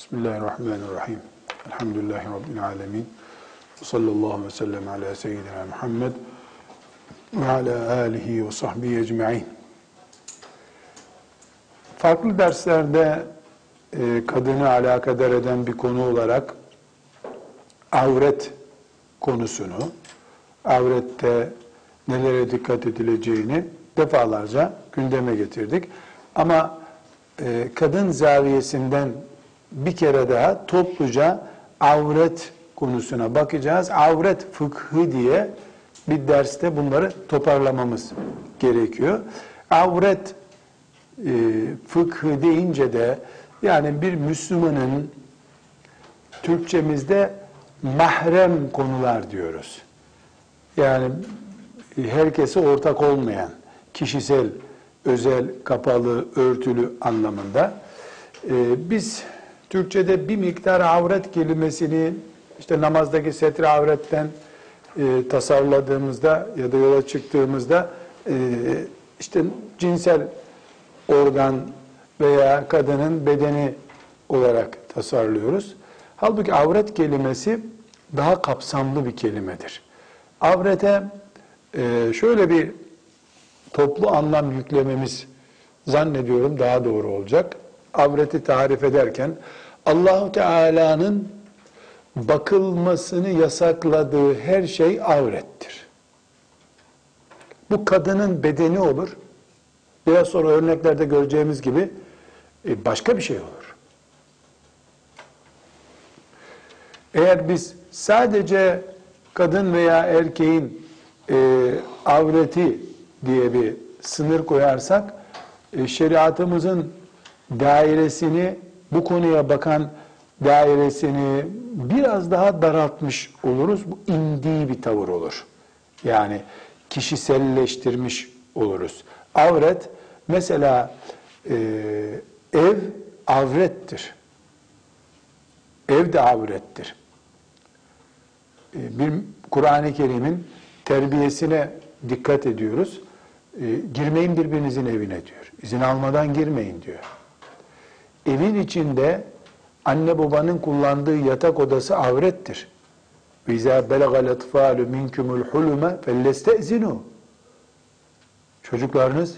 Bismillahirrahmanirrahim. Elhamdülillahi Rabbil alemin. Sallallahu ve sellem ala seyyidina Muhammed ve ala alihi ve sahbihi ecma'in. Farklı derslerde e, kadını alakadar eden bir konu olarak avret konusunu, avrette nelere dikkat edileceğini defalarca gündeme getirdik. Ama e, kadın zaviyesinden bir kere daha topluca avret konusuna bakacağız. Avret fıkhı diye bir derste bunları toparlamamız gerekiyor. Avret e, fıkhı deyince de yani bir Müslümanın Türkçemizde mahrem konular diyoruz. Yani herkese ortak olmayan, kişisel, özel, kapalı, örtülü anlamında. Ee, biz Türkçe'de bir miktar avret kelimesini işte namazdaki setri avretten e, tasarladığımızda ya da yola çıktığımızda e, işte cinsel organ veya kadının bedeni olarak tasarlıyoruz. Halbuki avret kelimesi daha kapsamlı bir kelimedir. Avrete e, şöyle bir toplu anlam yüklememiz zannediyorum daha doğru olacak. Avreti tarif ederken Allahu Teala'nın bakılmasını yasakladığı her şey avrettir. Bu kadının bedeni olur. Biraz sonra örneklerde göreceğimiz gibi e, başka bir şey olur. Eğer biz sadece kadın veya erkeğin e, avreti diye bir sınır koyarsak e, şeriatımızın dairesini bu konuya bakan dairesini biraz daha daraltmış oluruz. Bu indiği bir tavır olur. Yani kişiselleştirmiş oluruz. Avret mesela e, ev avrettir. Ev de avrettir. E, bir Kur'an-ı Kerim'in terbiyesine dikkat ediyoruz. E, girmeyin birbirinizin evine diyor. İzin almadan girmeyin diyor. Evin içinde anne babanın kullandığı yatak odası avrettir. وَاِذَا بَلَغَ الْاَطْفَالُ مِنْكُمُ الْحُلُمَ فَلَّسْتَئْزِنُوا Çocuklarınız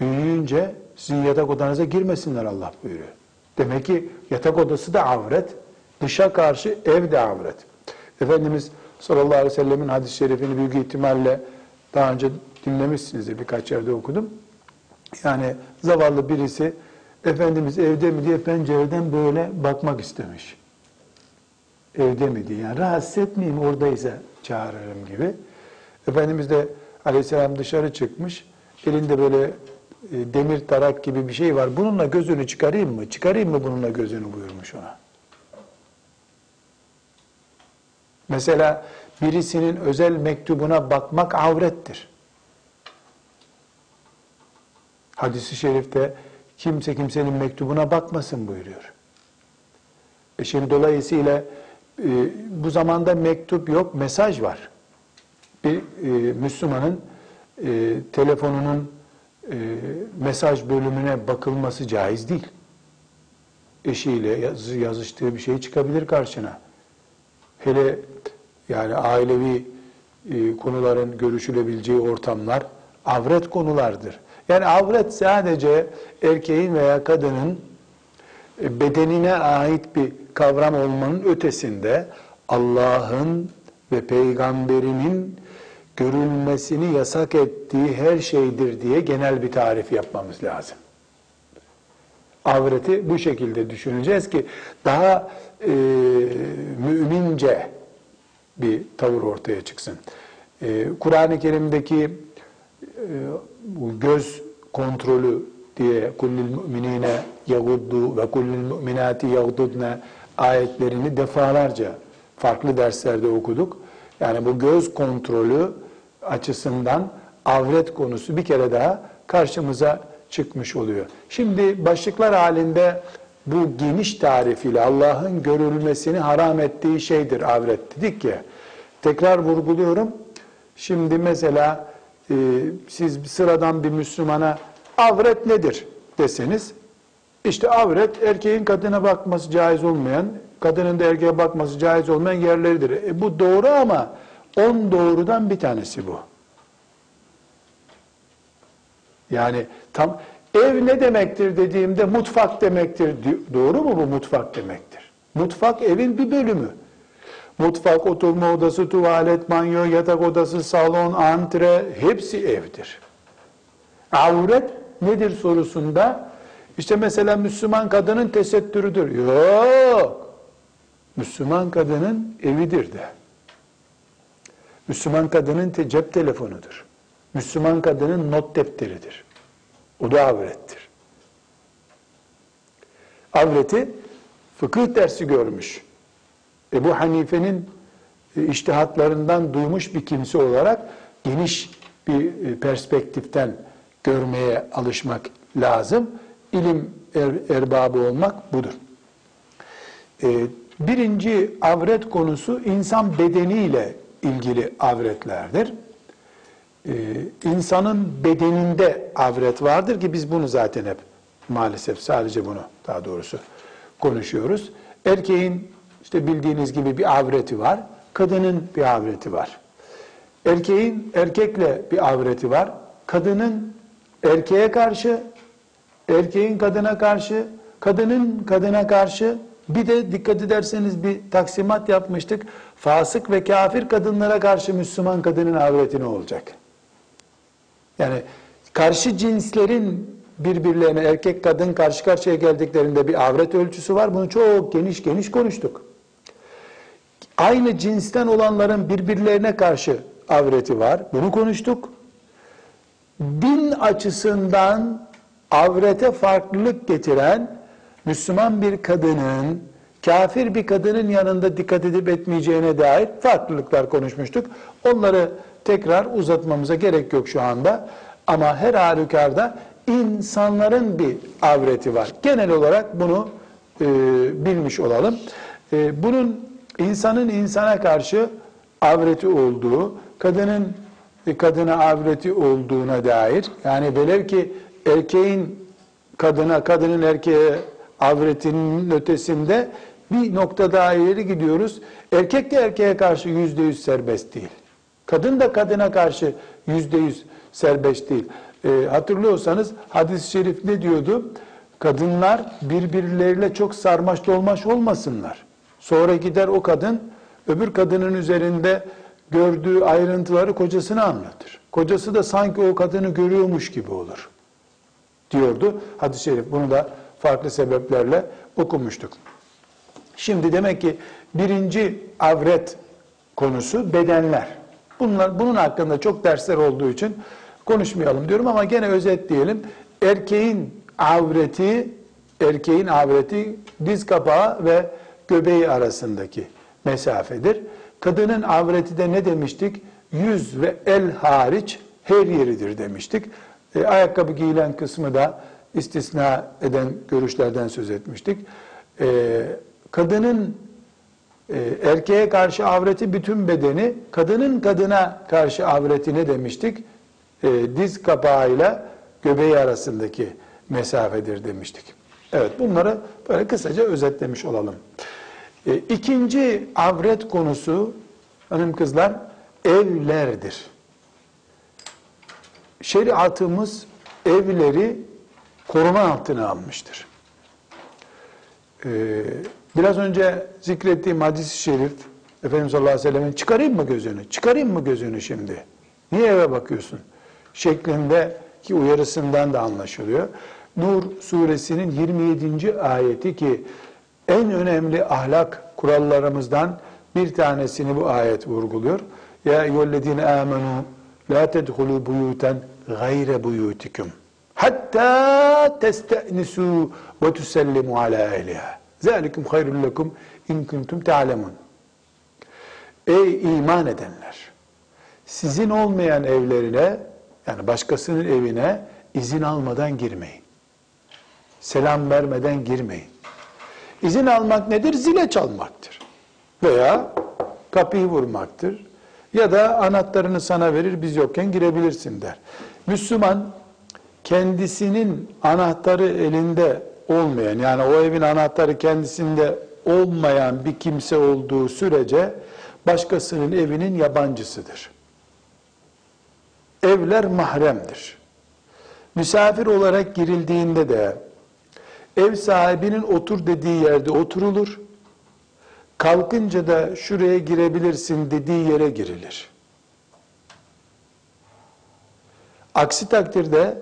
büyüyünce sizin yatak odanıza girmesinler Allah buyuruyor. Demek ki yatak odası da avret, dışa karşı ev de avret. Efendimiz sallallahu aleyhi ve sellemin hadis-i şerifini büyük ihtimalle daha önce dinlemişsinizdir, birkaç yerde okudum. Yani zavallı birisi Efendimiz evde mi diye pencereden böyle bakmak istemiş. Evde mi diye. Yani rahatsız etmeyeyim oradaysa çağırırım gibi. Efendimiz de aleyhisselam dışarı çıkmış. Elinde böyle e, demir tarak gibi bir şey var. Bununla gözünü çıkarayım mı? Çıkarayım mı bununla gözünü buyurmuş ona. Mesela birisinin özel mektubuna bakmak avrettir. Hadis-i şerifte kimse kimsenin mektubuna bakmasın buyuruyor. E şimdi dolayısıyla e, bu zamanda mektup yok, mesaj var. Bir e, Müslümanın e, telefonunun e, mesaj bölümüne bakılması caiz değil. Eşiyle yaz, yazıştığı bir şey çıkabilir karşına. Hele yani ailevi e, konuların görüşülebileceği ortamlar avret konulardır. Yani avret sadece erkeğin veya kadının e, bedenine ait bir kavram olmanın ötesinde Allah'ın ve peygamberinin görülmesini yasak ettiği her şeydir diye genel bir tarif yapmamız lazım. Avreti bu şekilde düşüneceğiz ki daha e, mümince bir tavır ortaya çıksın. E, Kur'an-ı Kerim'deki e, bu göz kontrolü diye kullil müminine yaguddu ve kullil müminati yagdudne ayetlerini defalarca farklı derslerde okuduk. Yani bu göz kontrolü açısından avret konusu bir kere daha karşımıza çıkmış oluyor. Şimdi başlıklar halinde bu geniş tarifiyle Allah'ın görülmesini haram ettiği şeydir avret dedik ya. Tekrar vurguluyorum. Şimdi mesela e, siz sıradan bir Müslümana avret nedir deseniz İşte avret erkeğin kadına bakması caiz olmayan, kadının da erkeğe bakması caiz olmayan yerleridir. E, bu doğru ama on doğrudan bir tanesi bu. Yani tam ev ne demektir dediğimde mutfak demektir. Doğru mu bu mutfak demektir? Mutfak evin bir bölümü. Mutfak, oturma odası, tuvalet, banyo, yatak odası, salon, antre hepsi evdir. Avret nedir sorusunda işte mesela Müslüman kadının tesettürüdür. Yok. Müslüman kadının evidir de. Müslüman kadının te cep telefonudur. Müslüman kadının not defteridir. O da avrettir. Avreti fıkıh dersi görmüş. Ebu Hanife'nin e, iştihatlarından duymuş bir kimse olarak geniş bir e, perspektiften görmeye alışmak lazım. İlim er, erbabı olmak budur. E, birinci avret konusu insan bedeniyle ilgili avretlerdir. İnsanın bedeninde avret vardır ki biz bunu zaten hep maalesef sadece bunu daha doğrusu konuşuyoruz. Erkeğin işte bildiğiniz gibi bir avreti var. Kadının bir avreti var. Erkeğin erkekle bir avreti var. Kadının erkeğe karşı, erkeğin kadına karşı, kadının kadına karşı bir de dikkat ederseniz bir taksimat yapmıştık. Fasık ve kafir kadınlara karşı Müslüman kadının avreti ne olacak? Yani karşı cinslerin birbirlerine erkek kadın karşı karşıya geldiklerinde bir avret ölçüsü var. Bunu çok geniş geniş konuştuk aynı cinsten olanların birbirlerine karşı avreti var. Bunu konuştuk. Din açısından avrete farklılık getiren Müslüman bir kadının kafir bir kadının yanında dikkat edip etmeyeceğine dair farklılıklar konuşmuştuk. Onları tekrar uzatmamıza gerek yok şu anda. Ama her halükarda insanların bir avreti var. Genel olarak bunu e, bilmiş olalım. E, bunun insanın insana karşı avreti olduğu, kadının kadına avreti olduğuna dair, yani velev ki erkeğin kadına, kadının erkeğe avretinin ötesinde bir nokta daha ileri gidiyoruz. Erkek de erkeğe karşı yüzde yüz serbest değil. Kadın da kadına karşı yüzde yüz serbest değil. E, hatırlıyorsanız hadis-i şerif ne diyordu? Kadınlar birbirleriyle çok sarmaş dolmaş olmasınlar. Sonra gider o kadın öbür kadının üzerinde gördüğü ayrıntıları kocasına anlatır. Kocası da sanki o kadını görüyormuş gibi olur. Diyordu hadis-i şerif. Bunu da farklı sebeplerle okumuştuk. Şimdi demek ki birinci avret konusu bedenler. Bunlar, bunun hakkında çok dersler olduğu için konuşmayalım diyorum ama gene özetleyelim. Erkeğin avreti, erkeğin avreti diz kapağı ve göbeği arasındaki mesafedir. Kadının avreti de ne demiştik? Yüz ve el hariç her yeridir demiştik. E, ayakkabı giyilen kısmı da istisna eden görüşlerden söz etmiştik. E, kadının e, erkeğe karşı avreti bütün bedeni, kadının kadına karşı avreti ne demiştik? E, diz kapağıyla göbeği arasındaki mesafedir demiştik. Evet bunları böyle kısaca özetlemiş olalım. E, ikinci avret konusu hanım kızlar evlerdir. Şeriatımız evleri koruma altına almıştır. Ee, biraz önce zikrettiğim hadis-i şerif Efendimiz sallallahu aleyhi ve sellem'in çıkarayım mı gözünü? Çıkarayım mı gözünü şimdi? Niye eve bakıyorsun? Şeklindeki uyarısından da anlaşılıyor. Nur suresinin 27. ayeti ki en önemli ahlak kurallarımızdan bir tanesini bu ayet vurguluyor. Ya eyyühellezine amenu la tedhulu buyuten gayre buyutikum hatta testenisu ve tusellimu ala ehliha. Zalikum hayrun lekum in kuntum ta'lemun. Ey iman edenler! Sizin olmayan evlerine yani başkasının evine izin almadan girmeyin. Selam vermeden girmeyin. İzin almak nedir? Zile çalmaktır. Veya kapıyı vurmaktır. Ya da anahtarını sana verir, biz yokken girebilirsin der. Müslüman kendisinin anahtarı elinde olmayan yani o evin anahtarı kendisinde olmayan bir kimse olduğu sürece başkasının evinin yabancısıdır. Evler mahremdir. Misafir olarak girildiğinde de ev sahibinin otur dediği yerde oturulur. Kalkınca da şuraya girebilirsin dediği yere girilir. Aksi takdirde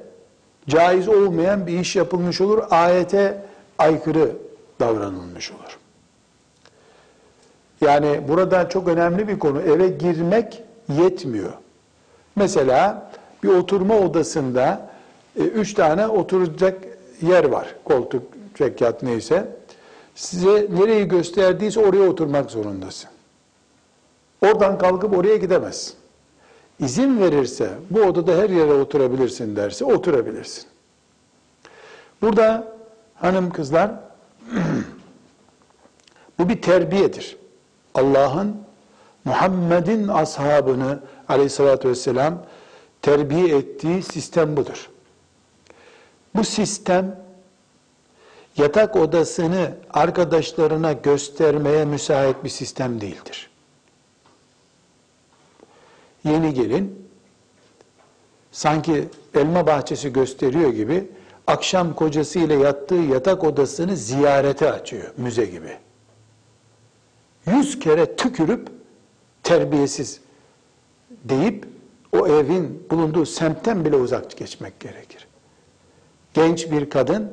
caiz olmayan bir iş yapılmış olur. Ayete aykırı davranılmış olur. Yani burada çok önemli bir konu. Eve girmek yetmiyor. Mesela bir oturma odasında e, üç tane oturacak yer var. Koltuk, çekyat neyse. Size nereyi gösterdiyse oraya oturmak zorundasın. Oradan kalkıp oraya gidemezsin. İzin verirse bu odada her yere oturabilirsin derse oturabilirsin. Burada hanım kızlar bu bir terbiyedir. Allah'ın Muhammed'in ashabını aleyhissalatü vesselam terbiye ettiği sistem budur. Bu sistem yatak odasını arkadaşlarına göstermeye müsait bir sistem değildir. Yeni gelin sanki elma bahçesi gösteriyor gibi akşam kocasıyla yattığı yatak odasını ziyarete açıyor müze gibi. Yüz kere tükürüp terbiyesiz deyip o evin bulunduğu semtten bile uzak geçmek gerekir. Genç bir kadın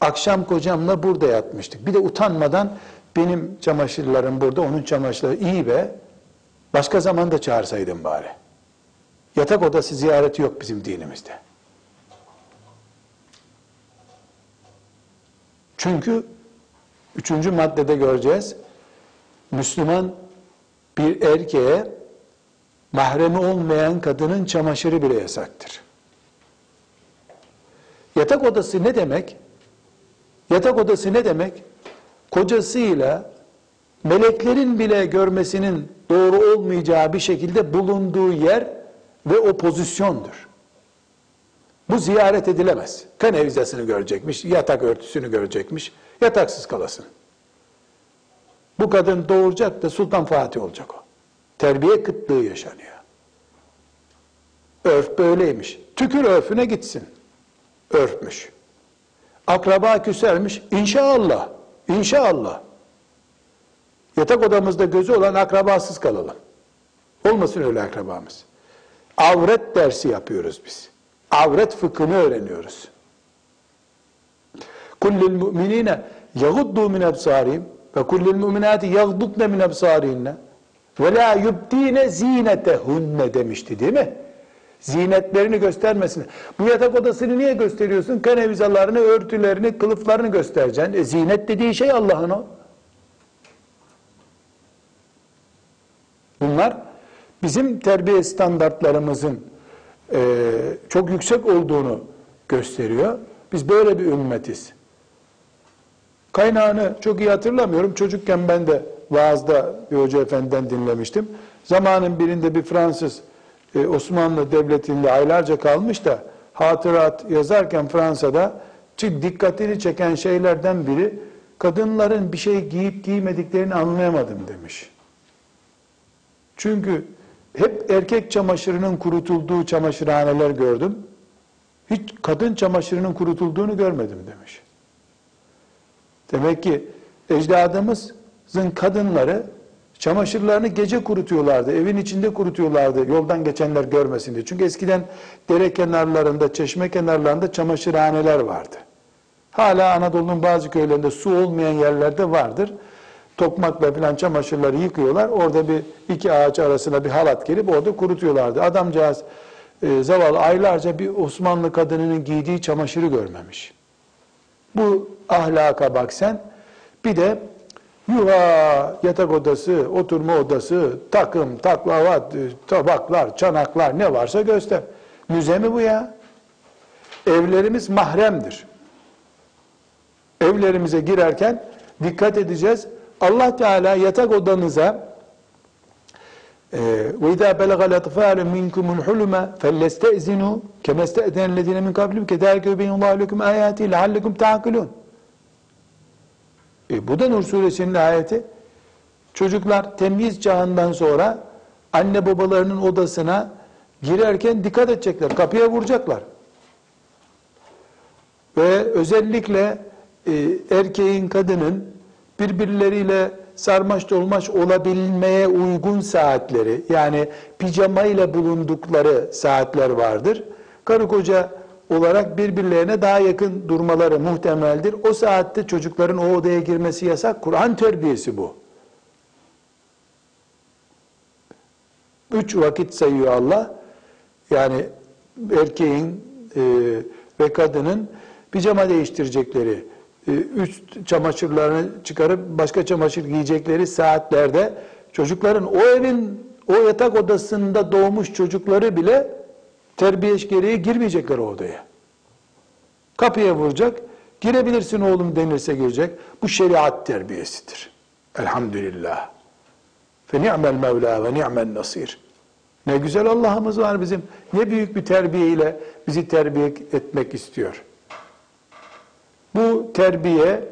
akşam kocamla burada yatmıştık. Bir de utanmadan benim çamaşırlarım burada, onun çamaşırları iyi be. Başka zaman da çağırsaydın bari. Yatak odası ziyareti yok bizim dinimizde. Çünkü üçüncü maddede göreceğiz. Müslüman bir erkeğe mahremi olmayan kadının çamaşırı bile yasaktır. Yatak odası ne demek? Yatak odası ne demek? Kocasıyla meleklerin bile görmesinin doğru olmayacağı bir şekilde bulunduğu yer ve o pozisyondur. Bu ziyaret edilemez. Kanevizasını görecekmiş, yatak örtüsünü görecekmiş, yataksız kalasın. Bu kadın doğuracak da Sultan Fatih olacak o. Terbiye kıtlığı yaşanıyor. Örf böyleymiş. Tükür örfüne gitsin. Örfmüş. Akraba küsermiş. İnşallah. İnşallah. Yatak odamızda gözü olan akrabasız kalalım. Olmasın öyle akrabamız. Avret dersi yapıyoruz biz. Avret fıkhını öğreniyoruz. Kullil mu'minine yaguddu min ebsarihim ve kullil mu'minati yagdudne min ebsarihinne ve la yubdine zinetehunne demişti değil mi? Zinetlerini göstermesin. Bu yatak odasını niye gösteriyorsun? Kanevizalarını, örtülerini, kılıflarını göstereceksin. E, zinet dediği şey Allah'ın o. Bunlar bizim terbiye standartlarımızın e, çok yüksek olduğunu gösteriyor. Biz böyle bir ümmetiz. Kaynağını çok iyi hatırlamıyorum. Çocukken ben de vaazda bir hoca efendiden dinlemiştim. Zamanın birinde bir Fransız e, Osmanlı Devleti'nde aylarca kalmış da hatırat yazarken Fransa'da dikkatini çeken şeylerden biri kadınların bir şey giyip giymediklerini anlayamadım demiş. Çünkü hep erkek çamaşırının kurutulduğu çamaşırhaneler gördüm. Hiç kadın çamaşırının kurutulduğunu görmedim demiş. Demek ki ecdadımızın kadınları çamaşırlarını gece kurutuyorlardı. Evin içinde kurutuyorlardı. Yoldan geçenler görmesin diye. Çünkü eskiden dere kenarlarında, çeşme kenarlarında çamaşırhaneler vardı. Hala Anadolu'nun bazı köylerinde su olmayan yerlerde vardır tokmakla falan çamaşırları yıkıyorlar. Orada bir iki ağaç arasına bir halat gelip orada kurutuyorlardı. Adamcağız e, zavallı aylarca bir Osmanlı kadınının giydiği çamaşırı görmemiş. Bu ahlaka bak sen. Bir de yuva, yatak odası, oturma odası, takım, taklavat, tabaklar, çanaklar ne varsa göster. Müze mi bu ya? Evlerimiz mahremdir. Evlerimize girerken dikkat edeceğiz. Allah Teala yatak odanıza ve izâ belegel etfâle minkumul hulme fellestezinu kemestezenen lezine min kablikum kedâlike yubeyyinullahu lekum âyâti leallekum ta'kilûn. E, bu da Nur suresinin ayeti. Çocuklar temyiz çağından sonra anne babalarının odasına girerken dikkat edecekler. Kapıya vuracaklar. Ve özellikle e, erkeğin, kadının birbirleriyle sarmaş dolmaş olabilmeye uygun saatleri, yani pijama ile bulundukları saatler vardır. Karı koca olarak birbirlerine daha yakın durmaları muhtemeldir. O saatte çocukların o odaya girmesi yasak. Kur'an terbiyesi bu. Üç vakit sayıyor Allah. Yani erkeğin e, ve kadının pijama değiştirecekleri, e, üst çamaşırlarını çıkarıp başka çamaşır giyecekleri saatlerde çocukların o evin o yatak odasında doğmuş çocukları bile terbiye gereği girmeyecekler o odaya. Kapıya vuracak, girebilirsin oğlum denirse girecek. Bu şeriat terbiyesidir. Elhamdülillah. Fe ni'mel mevla ve ni'mel nasir. Ne güzel Allah'ımız var bizim. Ne büyük bir terbiye ile bizi terbiye etmek istiyor. Bu terbiye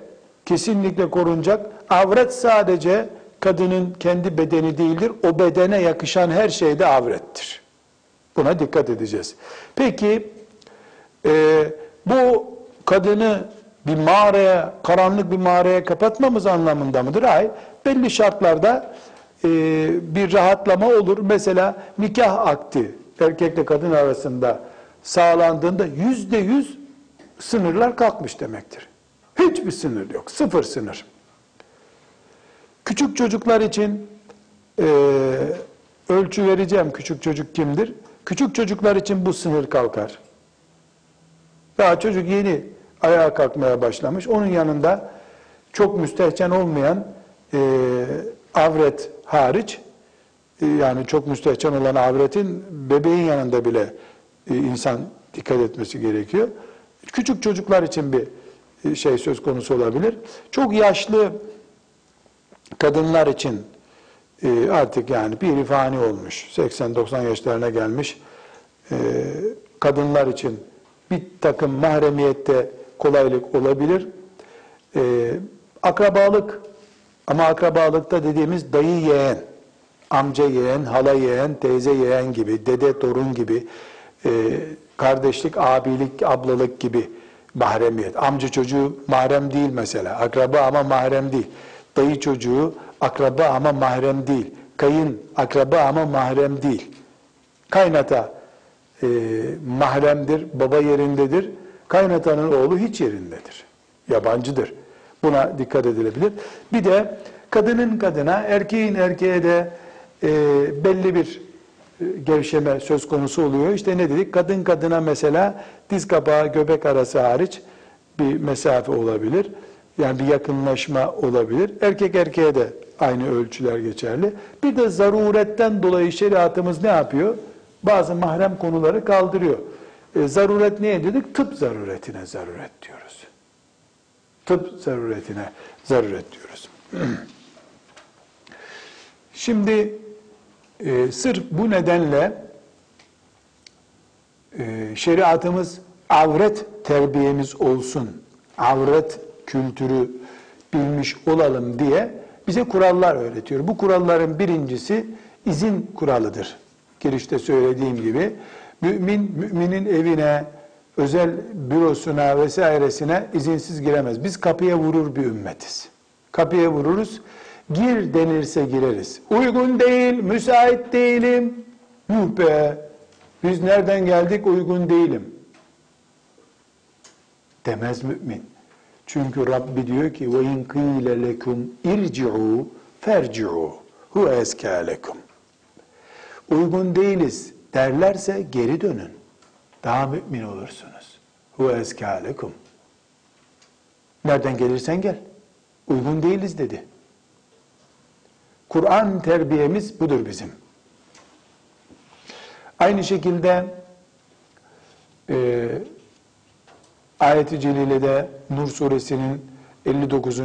kesinlikle korunacak. Avret sadece kadının kendi bedeni değildir. O bedene yakışan her şey de avrettir. Buna dikkat edeceğiz. Peki e, bu kadını bir mağaraya, karanlık bir mağaraya kapatmamız anlamında mıdır? Hayır. Belli şartlarda e, bir rahatlama olur. Mesela nikah akti erkekle kadın arasında sağlandığında yüzde yüz sınırlar kalkmış demektir. Hiçbir sınır yok. Sıfır sınır. Küçük çocuklar için e, ölçü vereceğim. Küçük çocuk kimdir? Küçük çocuklar için bu sınır kalkar. Daha çocuk yeni ayağa kalkmaya başlamış. Onun yanında çok müstehcen olmayan e, avret hariç e, yani çok müstehcen olan avretin bebeğin yanında bile e, insan dikkat etmesi gerekiyor. Küçük çocuklar için bir e, şey söz konusu olabilir. Çok yaşlı kadınlar için e, artık yani bir ifani olmuş, 80-90 yaşlarına gelmiş e, kadınlar için bir takım mahremiyette kolaylık olabilir. Akrabalık ama akrabalıkta dediğimiz dayı yeğen, amca yeğen, hala yeğen, teyze yeğen gibi, dede torun gibi, kardeşlik, abilik, ablalık gibi mahremiyet. Amca çocuğu mahrem değil mesela. Akraba ama mahrem değil. Dayı çocuğu akraba ama mahrem değil. Kayın akraba ama mahrem değil. Kaynata e, mahremdir, baba yerindedir. Kaynatanın oğlu hiç yerindedir. Yabancıdır. Buna dikkat edilebilir. Bir de kadının kadına, erkeğin erkeğe de e, belli bir e, gevşeme söz konusu oluyor. İşte ne dedik? Kadın kadına mesela diz kapağı göbek arası hariç bir mesafe olabilir. Yani bir yakınlaşma olabilir. Erkek erkeğe de aynı ölçüler geçerli. Bir de zaruretten dolayı şeriatımız ne yapıyor? Bazı mahrem konuları kaldırıyor. E, zaruret neye dedik? Tıp zaruretine zaruret diyoruz. Tıp zaruretine zaruret diyoruz. Şimdi e, sırf bu nedenle e, şeriatımız avret terbiyemiz olsun, avret kültürü bilmiş olalım diye bize kurallar öğretiyor. Bu kuralların birincisi izin kuralıdır. Girişte söylediğim gibi mümin müminin evine, özel bürosuna vesairesine izinsiz giremez. Biz kapıya vurur bir ümmetiz. Kapıya vururuz. Gir denirse gireriz. Uygun değil, müsait değilim. Yuh be, biz nereden geldik uygun değilim. Demez mümin. Çünkü Rabbi diyor ki ve in qile lekum irci'u ferci'u hu eska lekum. Uygun değiliz derlerse geri dönün. Daha mümin olursunuz. Hu eska lekum. Nereden gelirsen gel. Uygun değiliz dedi. Kur'an terbiyemiz budur bizim. Aynı şekilde e, ayet-i celilede Nur suresinin 59.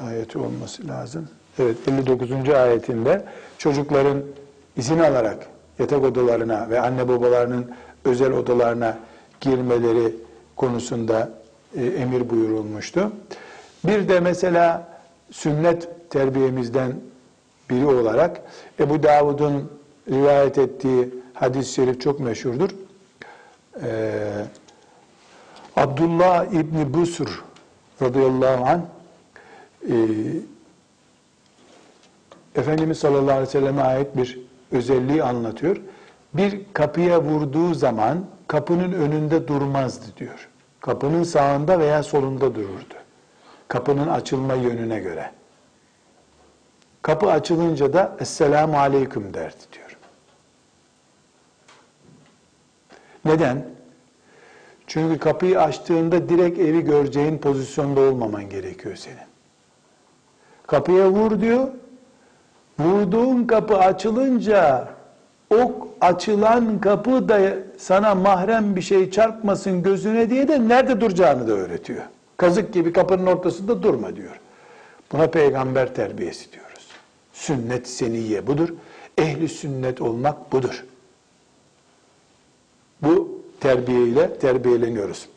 ayeti olması lazım. Evet 59. ayetinde çocukların izin alarak yatak odalarına ve anne babalarının özel odalarına girmeleri konusunda e, emir buyurulmuştu. Bir de mesela sünnet terbiyemizden biri olarak Ebu Davud'un rivayet ettiği hadis-i şerif çok meşhurdur. Ee, Abdullah İbni Busr radıyallahu anh e, Efendimiz sallallahu aleyhi ve selleme ait bir özelliği anlatıyor. Bir kapıya vurduğu zaman kapının önünde durmazdı diyor. Kapının sağında veya solunda dururdu. Kapının açılma yönüne göre. Kapı açılınca da Esselamu Aleyküm derdi diyor. Neden? Çünkü kapıyı açtığında direkt evi göreceğin pozisyonda olmaman gerekiyor senin. Kapıya vur diyor. Vurduğun kapı açılınca o açılan kapı da sana mahrem bir şey çarpmasın gözüne diye de nerede duracağını da öğretiyor. Kazık gibi kapının ortasında durma diyor. Buna peygamber terbiyesi diyoruz. Sünnet seniye budur. Ehli sünnet olmak budur. Bu terbiyeyle terbiyeleniyoruz.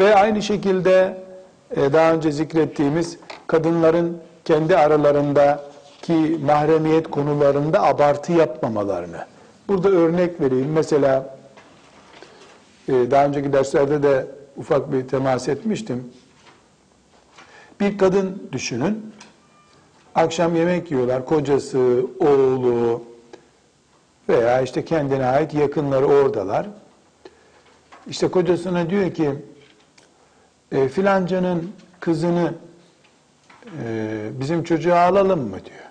Ve aynı şekilde e, daha önce zikrettiğimiz kadınların kendi aralarındaki mahremiyet konularında abartı yapmamalarını. Burada örnek vereyim. Mesela e, daha önceki derslerde de ufak bir temas etmiştim. Bir kadın düşünün. Akşam yemek yiyorlar. Kocası, oğlu veya işte kendine ait yakınları oradalar. İşte kocasına diyor ki e, filancanın kızını e, bizim çocuğa alalım mı diyor.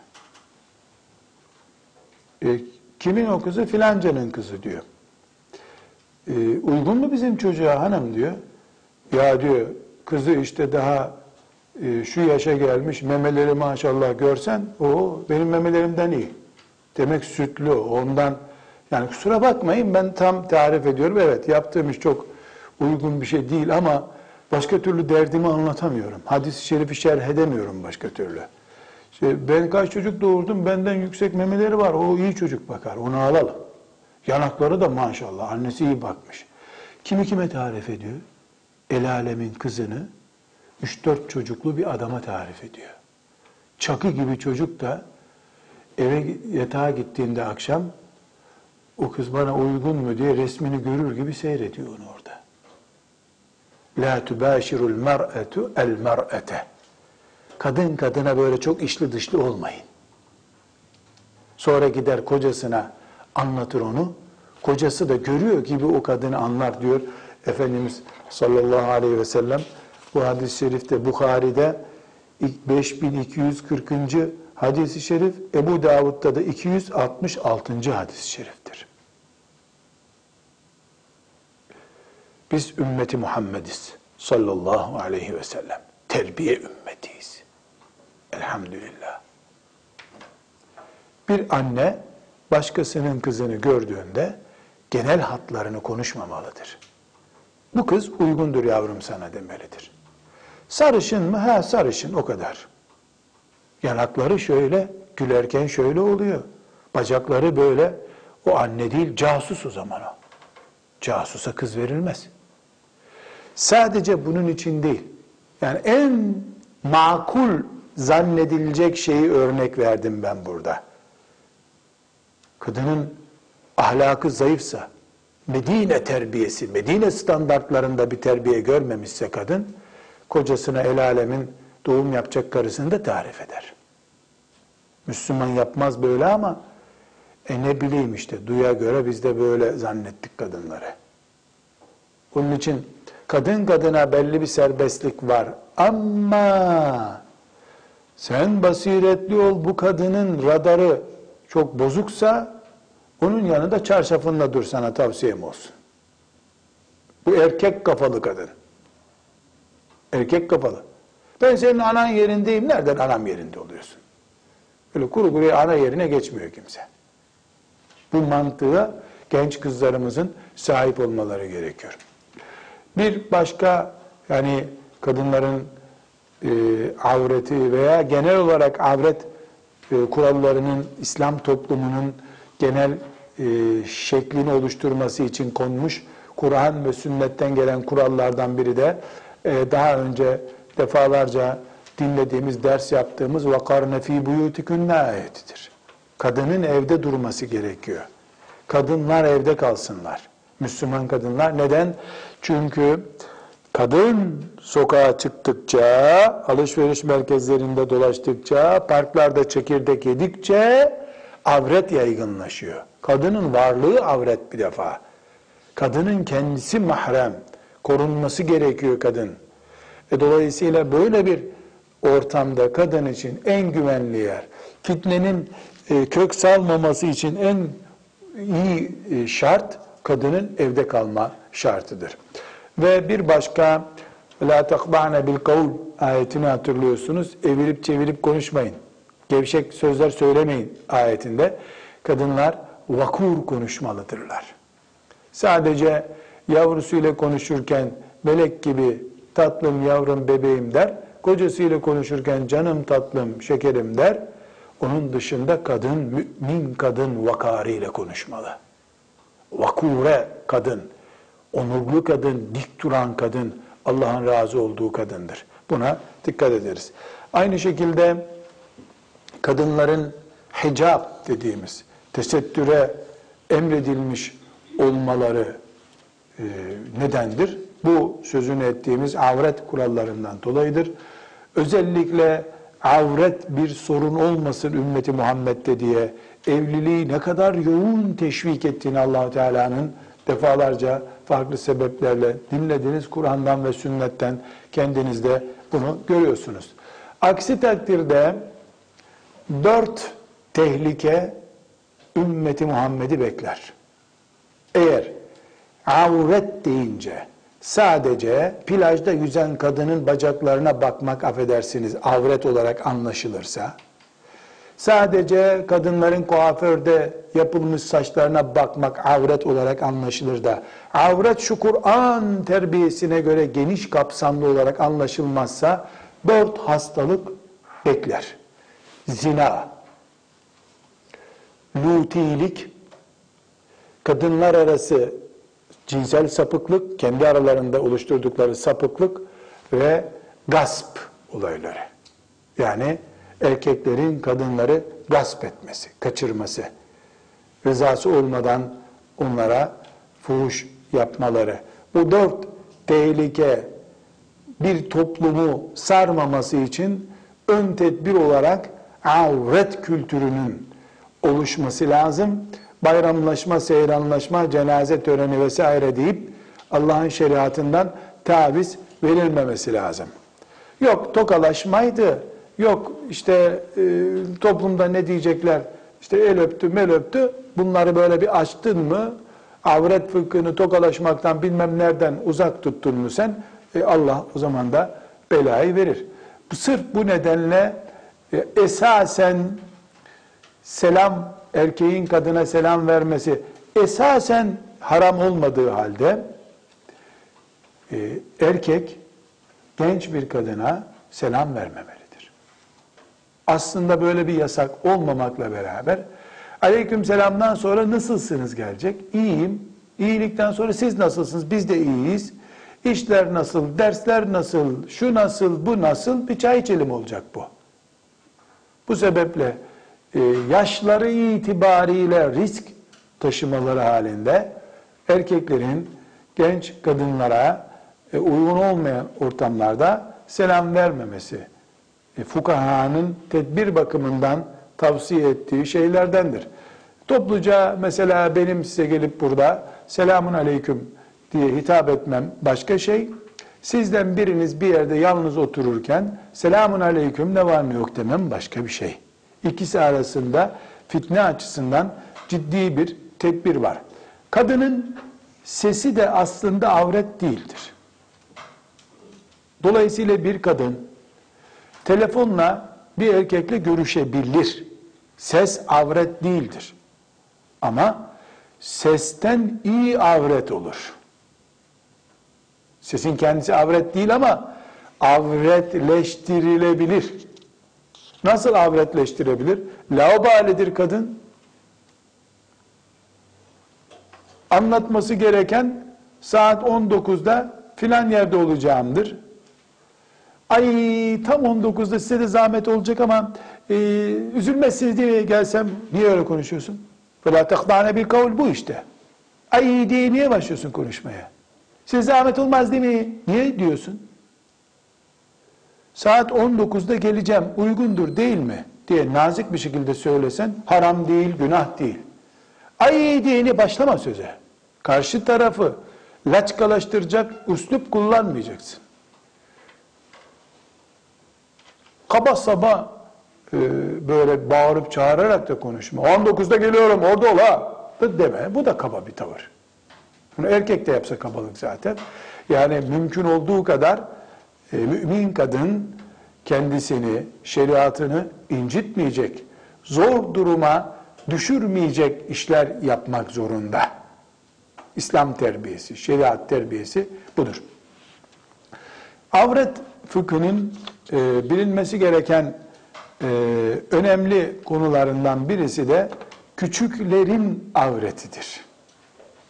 E, kimin o kızı? Filancanın kızı diyor. E, uygun mu bizim çocuğa hanım diyor. Ya diyor kızı işte daha e, şu yaşa gelmiş memeleri maşallah görsen o benim memelerimden iyi. Demek sütlü ondan yani kusura bakmayın ben tam tarif ediyorum. Evet yaptığım iş çok uygun bir şey değil ama başka türlü derdimi anlatamıyorum. Hadis-i şerifi şerh edemiyorum başka türlü. İşte ben kaç çocuk doğurdum benden yüksek memeleri var o iyi çocuk bakar onu alalım. Yanakları da maşallah annesi iyi bakmış. Kimi kime tarif ediyor? El alemin kızını 3-4 çocuklu bir adama tarif ediyor. Çakı gibi çocuk da eve yatağa gittiğinde akşam o kız bana uygun mu diye resmini görür gibi seyrediyor onu orada. La tubâşirul mer'etu el mer'ete. Kadın kadına böyle çok işli dışlı olmayın. Sonra gider kocasına anlatır onu. Kocası da görüyor gibi o kadını anlar diyor Efendimiz sallallahu aleyhi ve sellem. Bu hadis-i şerifte Bukhari'de 5240. hadis-i şerif, Ebu Davud'da da 266. hadis-i şeriftir. Biz ümmeti Muhammediz sallallahu aleyhi ve sellem. Terbiye ümmetiyiz. Elhamdülillah. Bir anne başkasının kızını gördüğünde genel hatlarını konuşmamalıdır. Bu kız uygundur yavrum sana demelidir. Sarışın mı? Ha sarışın o kadar. Yanakları şöyle, gülerken şöyle oluyor. Bacakları böyle. O anne değil, casus o zaman o. Casusa kız verilmez. Sadece bunun için değil. Yani en makul zannedilecek şeyi örnek verdim ben burada. Kadının ahlakı zayıfsa, Medine terbiyesi, Medine standartlarında bir terbiye görmemişse kadın, kocasına el alemin doğum yapacak karısını da tarif eder. Müslüman yapmaz böyle ama e ne bileyim işte duya göre biz de böyle zannettik kadınları. Onun için kadın kadına belli bir serbestlik var ama sen basiretli ol bu kadının radarı çok bozuksa onun yanında çarşafınla dur sana tavsiyem olsun. Bu erkek kafalı kadın. Erkek kafalı. Ben senin anan yerindeyim. Nereden anam yerinde oluyorsun? Böyle kuru kuruya ana yerine geçmiyor kimse. Bu mantığa genç kızlarımızın sahip olmaları gerekiyor. Bir başka yani kadınların e, avreti veya genel olarak avret e, kurallarının İslam toplumunun genel e, şeklini oluşturması için konmuş Kur'an ve sünnetten gelen kurallardan biri de e, daha önce defalarca dinlediğimiz, ders yaptığımız وَقَرْنَ ف۪ي بُيُوتِكُنَّ ayetidir. Kadının evde durması gerekiyor. Kadınlar evde kalsınlar. Müslüman kadınlar. Neden? Çünkü kadın sokağa çıktıkça, alışveriş merkezlerinde dolaştıkça, parklarda çekirdek yedikçe avret yaygınlaşıyor. Kadının varlığı avret bir defa. Kadının kendisi mahrem. Korunması gerekiyor kadın. E dolayısıyla böyle bir ortamda kadın için en güvenli yer, fitnenin e, kök salmaması için en iyi e, şart kadının evde kalma şartıdır. Ve bir başka la takba'ne bil kavl ayetini hatırlıyorsunuz. Evirip çevirip konuşmayın. Gevşek sözler söylemeyin ayetinde. Kadınlar vakur konuşmalıdırlar. Sadece yavrusuyla konuşurken melek gibi tatlım yavrum bebeğim der. Kocasıyla konuşurken canım tatlım şekerim der. Onun dışında kadın mümin kadın vakarıyla konuşmalı. Vakure kadın, onurlu kadın, dik duran kadın, Allah'ın razı olduğu kadındır. Buna dikkat ederiz. Aynı şekilde kadınların hicap dediğimiz tesettüre emredilmiş olmaları e, nedendir? Bu sözünü ettiğimiz avret kurallarından dolayıdır. Özellikle avret bir sorun olmasın ümmeti Muhammed'de diye evliliği ne kadar yoğun teşvik ettiğini allah Teala'nın defalarca farklı sebeplerle dinlediniz Kur'an'dan ve sünnetten kendinizde bunu görüyorsunuz. Aksi takdirde dört tehlike ümmeti Muhammed'i bekler. Eğer avret deyince sadece plajda yüzen kadının bacaklarına bakmak affedersiniz avret olarak anlaşılırsa, sadece kadınların kuaförde yapılmış saçlarına bakmak avret olarak anlaşılır da, avret şu Kur'an terbiyesine göre geniş kapsamlı olarak anlaşılmazsa, dört hastalık bekler. Zina, lutilik, kadınlar arası cinsel sapıklık, kendi aralarında oluşturdukları sapıklık ve gasp olayları. Yani erkeklerin kadınları gasp etmesi, kaçırması, rızası olmadan onlara fuhuş yapmaları. Bu dört tehlike bir toplumu sarmaması için ön tedbir olarak avret kültürünün oluşması lazım bayramlaşma, seyranlaşma, cenaze töreni vesaire deyip Allah'ın şeriatından taviz verilmemesi lazım. Yok tokalaşmaydı, yok işte e, toplumda ne diyecekler, işte el öptü, mel öptü, bunları böyle bir açtın mı, avret fıkhını tokalaşmaktan bilmem nereden uzak tuttun mu sen, e, Allah o zaman da belayı verir. Sırf bu nedenle e, esasen selam erkeğin kadına selam vermesi esasen haram olmadığı halde e, erkek genç bir kadına selam vermemelidir. Aslında böyle bir yasak olmamakla beraber aleyküm selamdan sonra nasılsınız gelecek? İyiyim. İyilikten sonra siz nasılsınız? Biz de iyiyiz. İşler nasıl? Dersler nasıl? Şu nasıl? Bu nasıl? Bir çay içelim olacak bu. Bu sebeple yaşları itibariyle risk taşımaları halinde erkeklerin genç kadınlara e, uygun olmayan ortamlarda selam vermemesi e, fukahanın tedbir bakımından tavsiye ettiği şeylerdendir. Topluca mesela benim size gelip burada selamun aleyküm diye hitap etmem başka şey. Sizden biriniz bir yerde yalnız otururken selamun aleyküm ne var ne yok demem başka bir şey. İkisi arasında fitne açısından ciddi bir tedbir var. Kadının sesi de aslında avret değildir. Dolayısıyla bir kadın telefonla bir erkekle görüşebilir. Ses avret değildir. Ama sesten iyi avret olur. Sesin kendisi avret değil ama avretleştirilebilir. Nasıl avretleştirebilir? Laubalidir kadın. Anlatması gereken saat 19'da filan yerde olacağımdır. Ay tam 19'da size de zahmet olacak ama e, üzülmezsiniz diye gelsem niye öyle konuşuyorsun? Fela tehdane bir kavul bu işte. Ay diye niye başlıyorsun konuşmaya? Size zahmet olmaz değil mi? Niye diyorsun? Saat 19'da geleceğim uygundur değil mi? diye nazik bir şekilde söylesen haram değil, günah değil. Ay diyeni başlama söze. Karşı tarafı laçkalaştıracak üslup kullanmayacaksın. Kaba saba e, böyle bağırıp çağırarak da konuşma. 19'da geliyorum orada ol ha. Deme. Bu da kaba bir tavır. Bunu erkek de yapsa kabalık zaten. Yani mümkün olduğu kadar e, mümin kadın kendisini, şeriatını incitmeyecek, zor duruma düşürmeyecek işler yapmak zorunda. İslam terbiyesi, şeriat terbiyesi budur. Avret fıkhının e, bilinmesi gereken e, önemli konularından birisi de küçüklerin avretidir.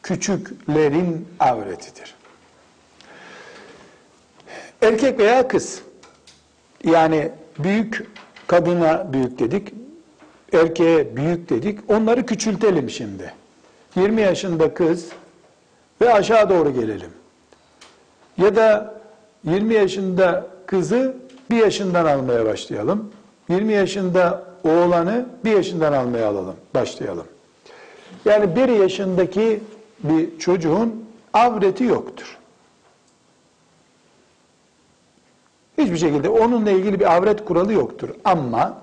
Küçüklerin avretidir. Erkek veya kız, yani büyük kadına büyük dedik, erkeğe büyük dedik, onları küçültelim şimdi. 20 yaşında kız ve aşağı doğru gelelim. Ya da 20 yaşında kızı bir yaşından almaya başlayalım. 20 yaşında oğlanı bir yaşından almaya alalım, başlayalım. Yani bir yaşındaki bir çocuğun avreti yoktur. Hiçbir şekilde onunla ilgili bir avret kuralı yoktur. Ama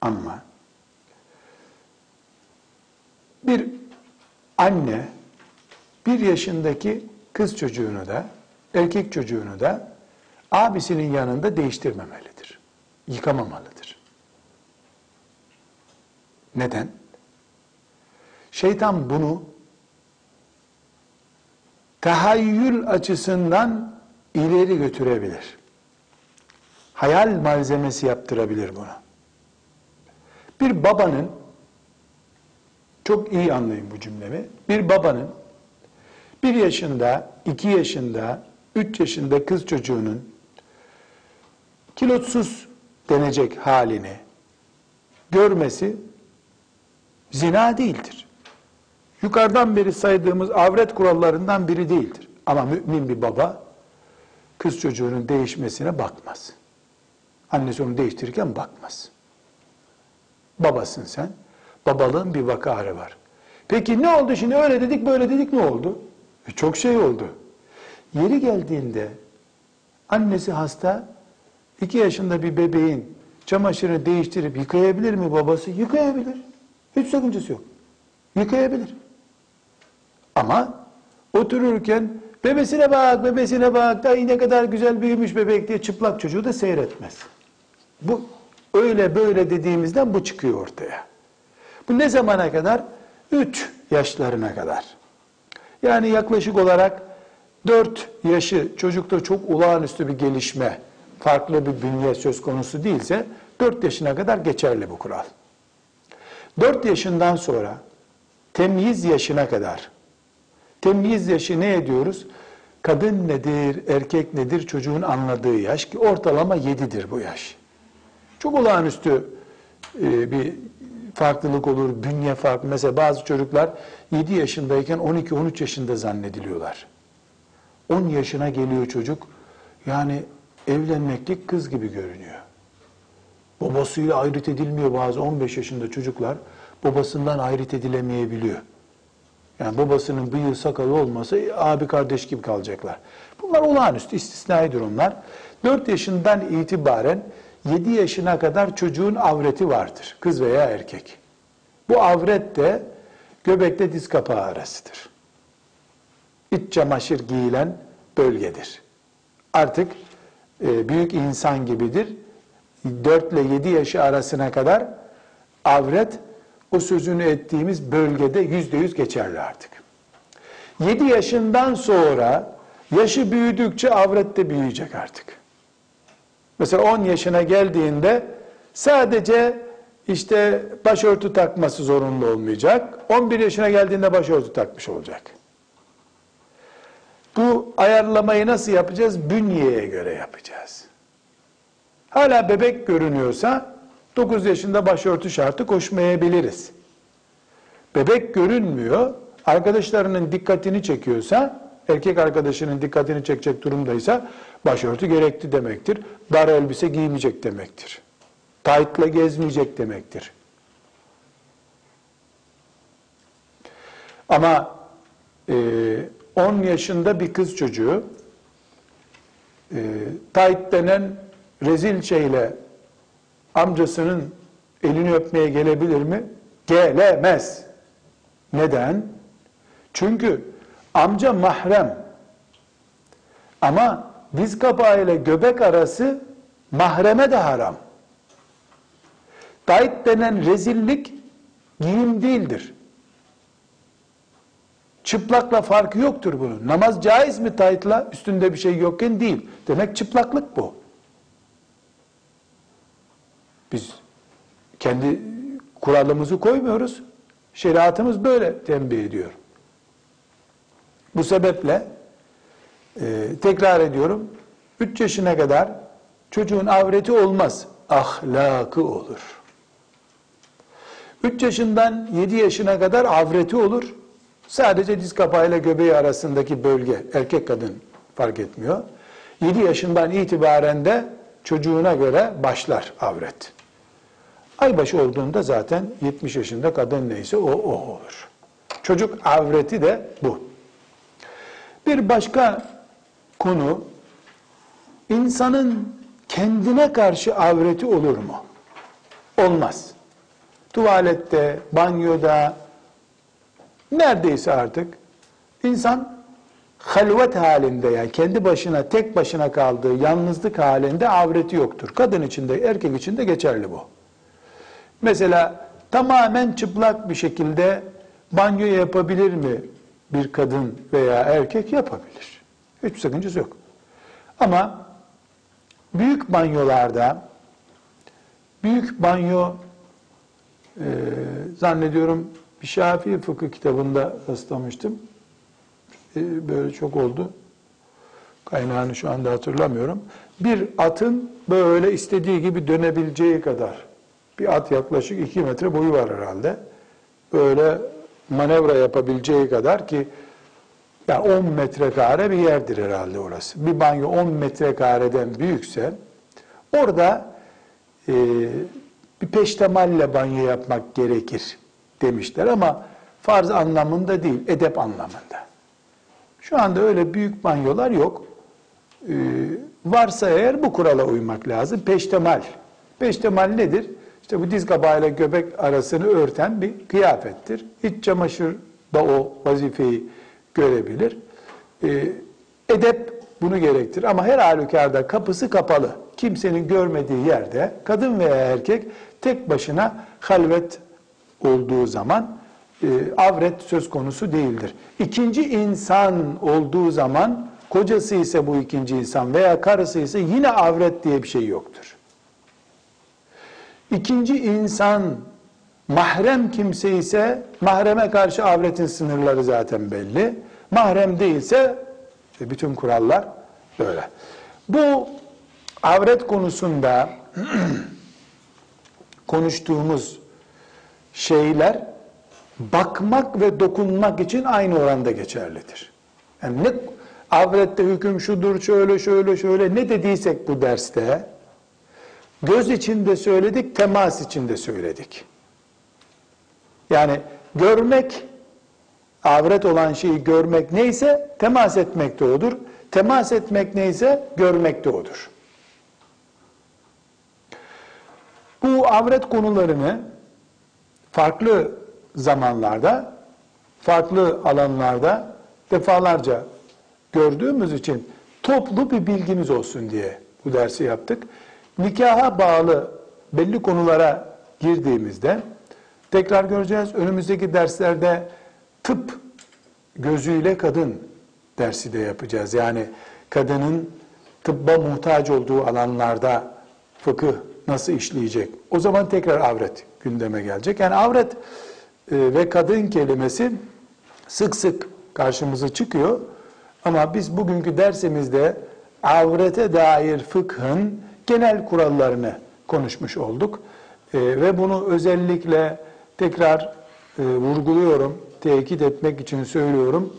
ama bir anne bir yaşındaki kız çocuğunu da erkek çocuğunu da abisinin yanında değiştirmemelidir. Yıkamamalıdır. Neden? Şeytan bunu tahayyül açısından ileri götürebilir. Hayal malzemesi yaptırabilir buna. Bir babanın çok iyi anlayın bu cümlemi. Bir babanın bir yaşında, iki yaşında, üç yaşında kız çocuğunun kilotsuz denecek halini görmesi zina değildir. Yukarıdan beri saydığımız avret kurallarından biri değildir. Ama mümin bir baba kız çocuğunun değişmesine bakmaz. Annesi onu değiştirirken bakmaz. Babasın sen. Babalığın bir vakarı var. Peki ne oldu şimdi öyle dedik böyle dedik ne oldu? E çok şey oldu. Yeri geldiğinde annesi hasta, iki yaşında bir bebeğin çamaşırını değiştirip yıkayabilir mi babası? Yıkayabilir. Hiç sakıncası yok. Yıkayabilir. Ama otururken bebesine bak, bebesine bak, da ne kadar güzel büyümüş bebek diye çıplak çocuğu da seyretmez. Bu öyle böyle dediğimizden bu çıkıyor ortaya. Bu ne zamana kadar? 3 yaşlarına kadar. Yani yaklaşık olarak 4 yaşı çocukta çok olağanüstü bir gelişme, farklı bir bünye söz konusu değilse 4 yaşına kadar geçerli bu kural. 4 yaşından sonra temyiz yaşına kadar temyiz yaşı ne ediyoruz? Kadın nedir, erkek nedir çocuğun anladığı yaş ki ortalama 7'dir bu yaş. Çok olağanüstü e, bir farklılık olur, bünye farklı. Mesela bazı çocuklar 7 yaşındayken 12-13 yaşında zannediliyorlar. 10 yaşına geliyor çocuk, yani evlenmeklik kız gibi görünüyor. Babasıyla ayrıt edilmiyor bazı 15 yaşında çocuklar, babasından ayrıt edilemeyebiliyor. Yani babasının bıyığı sakalı olmasa abi kardeş gibi kalacaklar. Bunlar olağanüstü, istisnai durumlar. 4 yaşından itibaren 7 yaşına kadar çocuğun avreti vardır. Kız veya erkek. Bu avret de göbekle diz kapağı arasıdır. İç çamaşır giyilen bölgedir. Artık e, büyük insan gibidir. 4 ile 7 yaşı arasına kadar avret o sözünü ettiğimiz bölgede yüzde yüz geçerli artık. 7 yaşından sonra yaşı büyüdükçe avret de büyüyecek artık. Mesela 10 yaşına geldiğinde sadece işte başörtü takması zorunlu olmayacak. 11 yaşına geldiğinde başörtü takmış olacak. Bu ayarlamayı nasıl yapacağız? Bünyeye göre yapacağız. Hala bebek görünüyorsa 9 yaşında başörtü şartı koşmayabiliriz. Bebek görünmüyor, arkadaşlarının dikkatini çekiyorsa, erkek arkadaşının dikkatini çekecek durumdaysa başörtü gerekli demektir. Dar elbise giymeyecek demektir. Taytla gezmeyecek demektir. Ama e, 10 yaşında bir kız çocuğu e, tayt denen rezil şeyle amcasının elini öpmeye gelebilir mi? Gelemez. Neden? Çünkü amca mahrem. Ama diz kapağı ile göbek arası mahreme de haram. Tayt denen rezillik giyim değildir. Çıplakla farkı yoktur bunun. Namaz caiz mi taytla? Üstünde bir şey yokken değil. Demek çıplaklık bu. Biz kendi kuralımızı koymuyoruz. Şeriatımız böyle tembih ediyor. Bu sebeple e, tekrar ediyorum 3 yaşına kadar çocuğun avreti olmaz. Ahlakı olur. 3 yaşından 7 yaşına kadar avreti olur. Sadece diz kapağıyla göbeği arasındaki bölge erkek kadın fark etmiyor. 7 yaşından itibaren de çocuğuna göre başlar avret. Aybaşı olduğunda zaten 70 yaşında kadın neyse o o olur. Çocuk avreti de bu. Bir başka konu insanın kendine karşı avreti olur mu? Olmaz. Tuvalette, banyoda, neredeyse artık insan halvet halinde yani kendi başına, tek başına kaldığı yalnızlık halinde avreti yoktur. Kadın için de erkek için de geçerli bu. Mesela tamamen çıplak bir şekilde banyo yapabilir mi bir kadın veya erkek? Yapabilir. Hiç sakıncası yok. Ama büyük banyolarda büyük banyo e, zannediyorum bir Şafii fıkıh kitabında rastlamıştım. E, böyle çok oldu. Kaynağını şu anda hatırlamıyorum. Bir atın böyle istediği gibi dönebileceği kadar bir at yaklaşık 2 metre boyu var herhalde. Böyle manevra yapabileceği kadar ki yani 10 metrekare bir yerdir herhalde orası. Bir banyo 10 metrekareden büyükse orada e, bir peştemalle banyo yapmak gerekir demişler ama farz anlamında değil, edep anlamında. Şu anda öyle büyük banyolar yok. Ee, varsa eğer bu kurala uymak lazım. Peştemal. Peştemal nedir? İşte bu diz kapağıyla göbek arasını örten bir kıyafettir. İç çamaşır da o vazifeyi görebilir. Ee, edep bunu gerektir. Ama her halükarda kapısı kapalı. Kimsenin görmediği yerde kadın veya erkek tek başına halvet olduğu zaman e, avret söz konusu değildir. İkinci insan olduğu zaman kocası ise bu ikinci insan veya karısı ise yine avret diye bir şey yoktur. İkinci insan mahrem kimse ise mahreme karşı avretin sınırları zaten belli. Mahrem değilse işte bütün kurallar böyle. Bu avret konusunda konuştuğumuz şeyler bakmak ve dokunmak için aynı oranda geçerlidir. Yani ne avrette hüküm şudur, şöyle şöyle şöyle ne dediysek bu derste göz içinde söyledik, temas içinde söyledik. Yani görmek avret olan şeyi görmek neyse temas etmek de odur. Temas etmek neyse görmek de odur. Bu avret konularını farklı zamanlarda, farklı alanlarda defalarca gördüğümüz için toplu bir bilgimiz olsun diye bu dersi yaptık. Nikaha bağlı belli konulara girdiğimizde tekrar göreceğiz. Önümüzdeki derslerde tıp gözüyle kadın dersi de yapacağız. Yani kadının tıbba muhtaç olduğu alanlarda fıkıh nasıl işleyecek? O zaman tekrar avret gündeme gelecek. Yani avret e, ve kadın kelimesi sık sık karşımıza çıkıyor. Ama biz bugünkü dersimizde avrete dair fıkhın genel kurallarını konuşmuş olduk. E, ve bunu özellikle tekrar e, vurguluyorum, tekit etmek için söylüyorum.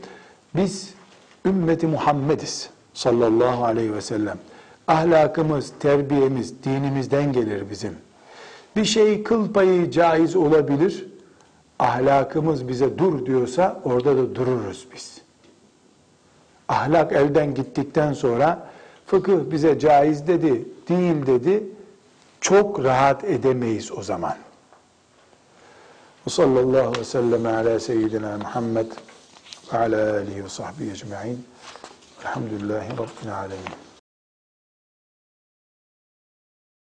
Biz ümmeti Muhammediz sallallahu aleyhi ve sellem. Ahlakımız, terbiyemiz dinimizden gelir bizim. Bir şey kıl payı caiz olabilir. Ahlakımız bize dur diyorsa orada da dururuz biz. Ahlak elden gittikten sonra fıkıh bize caiz dedi, değil dedi. Çok rahat edemeyiz o zaman. Ve sallallahu aleyhi ve sellem ala seyyidina Muhammed ve ala alihi ve sahbihi ecma'in. Elhamdülillahi Rabbil alemin.